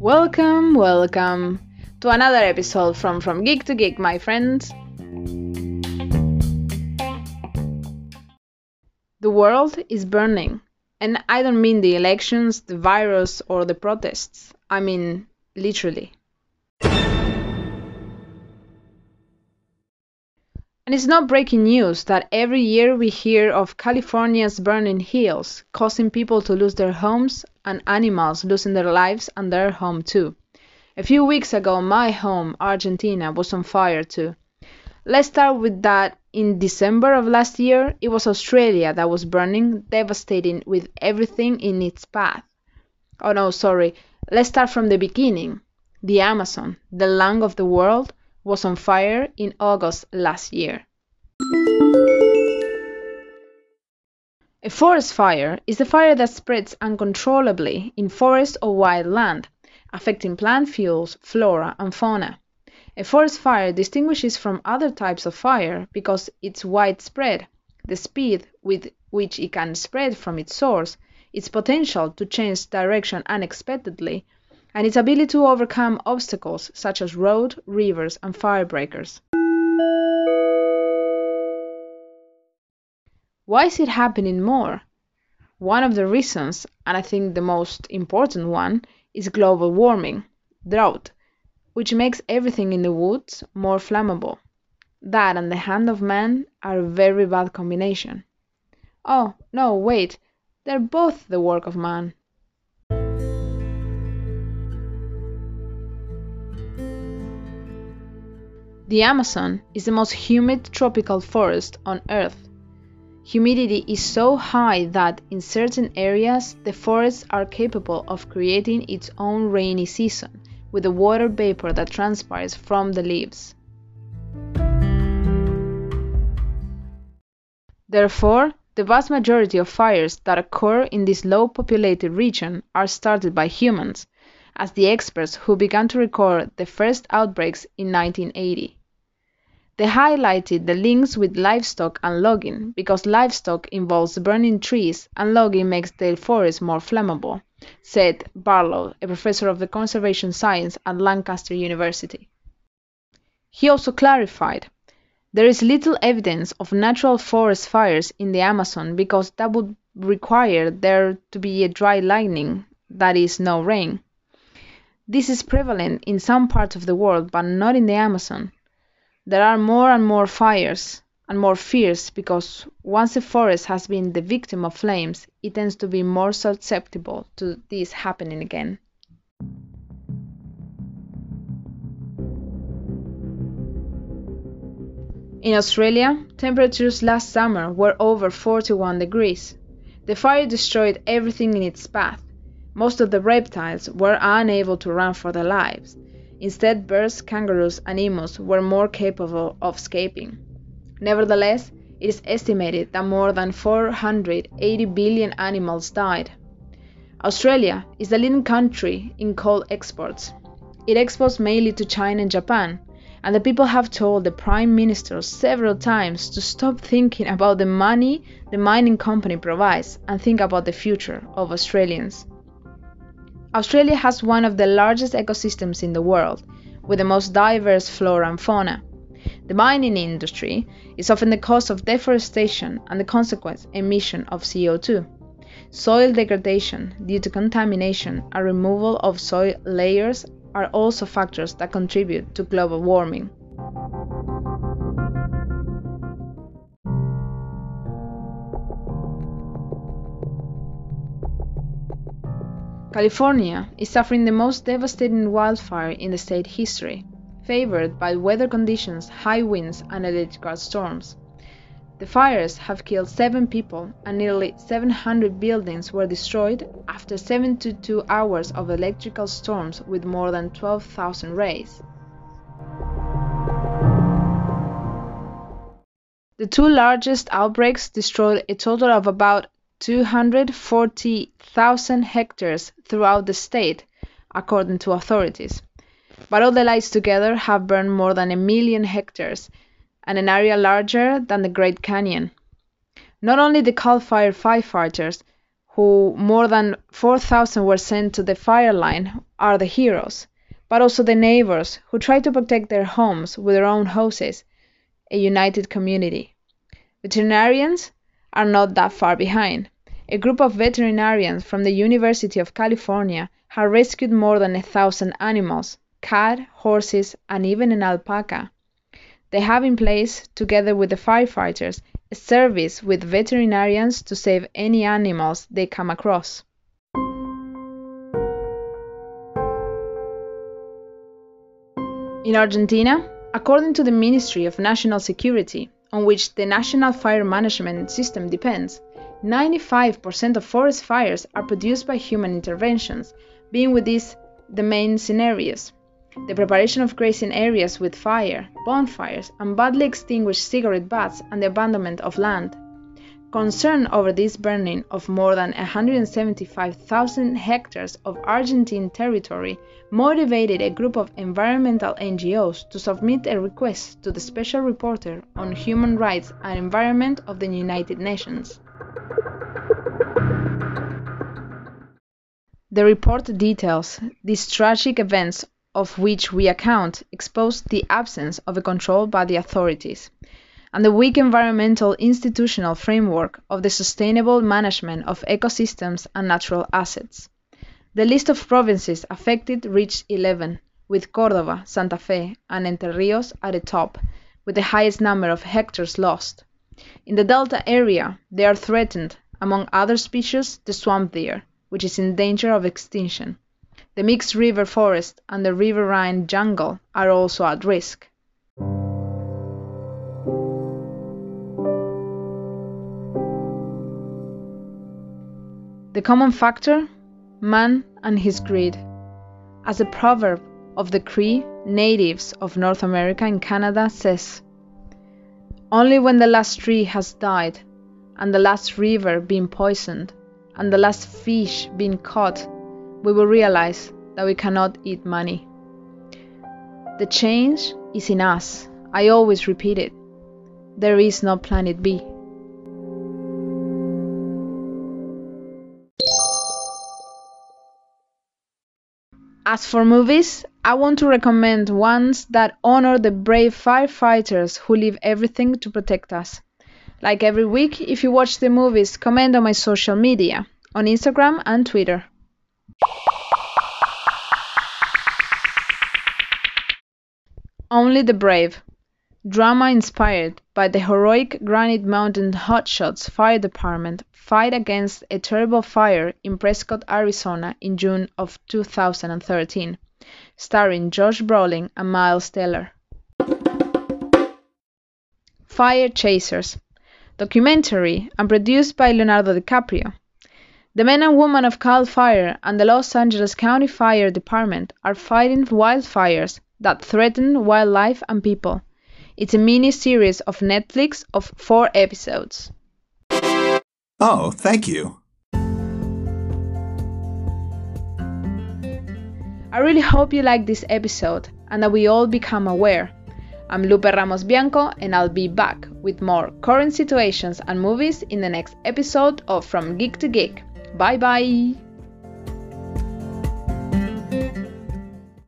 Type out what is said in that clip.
Welcome, welcome to another episode from From Geek to Geek, my friends. The world is burning, and I don't mean the elections, the virus, or the protests. I mean literally. And it's not breaking news that every year we hear of California's burning hills, causing people to lose their homes and animals losing their lives and their home too. A few weeks ago, my home, Argentina, was on fire too. Let's start with that in December of last year, it was Australia that was burning, devastating with everything in its path. Oh no, sorry, let's start from the beginning. The Amazon, the lung of the world, was on fire in August last year. A forest fire is a fire that spreads uncontrollably in forest or wild land, affecting plant fuels, flora, and fauna. A forest fire distinguishes from other types of fire because its widespread, the speed with which it can spread from its source, its potential to change direction unexpectedly, and its ability to overcome obstacles such as road, rivers, and fire breakers. Why is it happening more? One of the reasons, and I think the most important one, is global warming, drought, which makes everything in the woods more flammable. That and the hand of man are a very bad combination. Oh, no, wait, they're both the work of man. The Amazon is the most humid tropical forest on Earth. Humidity is so high that in certain areas the forests are capable of creating its own rainy season with the water vapor that transpires from the leaves. Therefore, the vast majority of fires that occur in this low populated region are started by humans, as the experts who began to record the first outbreaks in 1980. They highlighted the links with livestock and logging because livestock involves burning trees and logging makes the forest more flammable, said Barlow, a professor of the conservation science at Lancaster University. He also clarified there is little evidence of natural forest fires in the Amazon because that would require there to be a dry lightning, that is, no rain. This is prevalent in some parts of the world, but not in the Amazon. There are more and more fires, and more fierce because once a forest has been the victim of flames, it tends to be more susceptible to this happening again. In Australia, temperatures last summer were over 41 degrees. The fire destroyed everything in its path. Most of the reptiles were unable to run for their lives, Instead, birds, kangaroos, and emus were more capable of escaping. Nevertheless, it is estimated that more than 480 billion animals died. Australia is the leading country in coal exports. It exports mainly to China and Japan, and the people have told the Prime Minister several times to stop thinking about the money the mining company provides and think about the future of Australians. Australia has one of the largest ecosystems in the world, with the most diverse flora and fauna. The mining industry is often the cause of deforestation and the consequent emission of CO2. Soil degradation due to contamination and removal of soil layers are also factors that contribute to global warming. California is suffering the most devastating wildfire in the state history, favored by weather conditions, high winds, and electrical storms. The fires have killed seven people and nearly 700 buildings were destroyed after 72 hours of electrical storms with more than 12,000 rays. The two largest outbreaks destroyed a total of about 240,000 hectares throughout the state, according to authorities. But all the lights together have burned more than a million hectares, and an area larger than the Great Canyon. Not only the Cal Fire firefighters, who more than 4,000 were sent to the fire line, are the heroes, but also the neighbors who try to protect their homes with their own hoses, a united community. Veterinarians are not that far behind. A group of veterinarians from the University of California have rescued more than a thousand animals cat, horses, and even an alpaca. They have in place, together with the firefighters, a service with veterinarians to save any animals they come across. In Argentina, according to the Ministry of National Security, on which the national fire management system depends, 95% of forest fires are produced by human interventions, being with these the main scenarios the preparation of grazing areas with fire, bonfires, and badly extinguished cigarette butts, and the abandonment of land. Concern over this burning of more than 175,000 hectares of Argentine territory motivated a group of environmental NGOs to submit a request to the Special Reporter on Human Rights and Environment of the United Nations. The report details these tragic events of which we account exposed the absence of a control by the authorities, and the weak environmental institutional framework of the sustainable management of ecosystems and natural assets. The list of provinces affected reached 11, with Córdoba, Santa Fe, and Entre Rios at the top, with the highest number of hectares lost. In the delta area, they are threatened, among other species, the swamp deer, which is in danger of extinction. The mixed river forest and the riverine jungle are also at risk. The common factor? Man and his greed. As a proverb of the Cree natives of North America and Canada says, Only when the last tree has died, and the last river been poisoned, and the last fish been caught, we will realize that we cannot eat money. The change is in us. I always repeat it. There is no planet B. As for movies, I want to recommend ones that honor the brave firefighters who leave everything to protect us. Like every week, if you watch the movies, comment on my social media, on Instagram and Twitter. Only the Brave. Drama inspired by the heroic Granite Mountain Hotshots Fire Department fight against a terrible fire in Prescott, Arizona in June of 2013, starring Josh Brolin and Miles Teller. Fire Chasers. Documentary and produced by Leonardo DiCaprio. The men and women of CAL FIRE and the Los Angeles County Fire Department are fighting wildfires that threaten wildlife and people. It's a mini series of Netflix of four episodes. Oh, thank you. I really hope you like this episode and that we all become aware. I'm Lupe Ramos Bianco and I'll be back with more current situations and movies in the next episode of From Geek to Geek. Bye bye!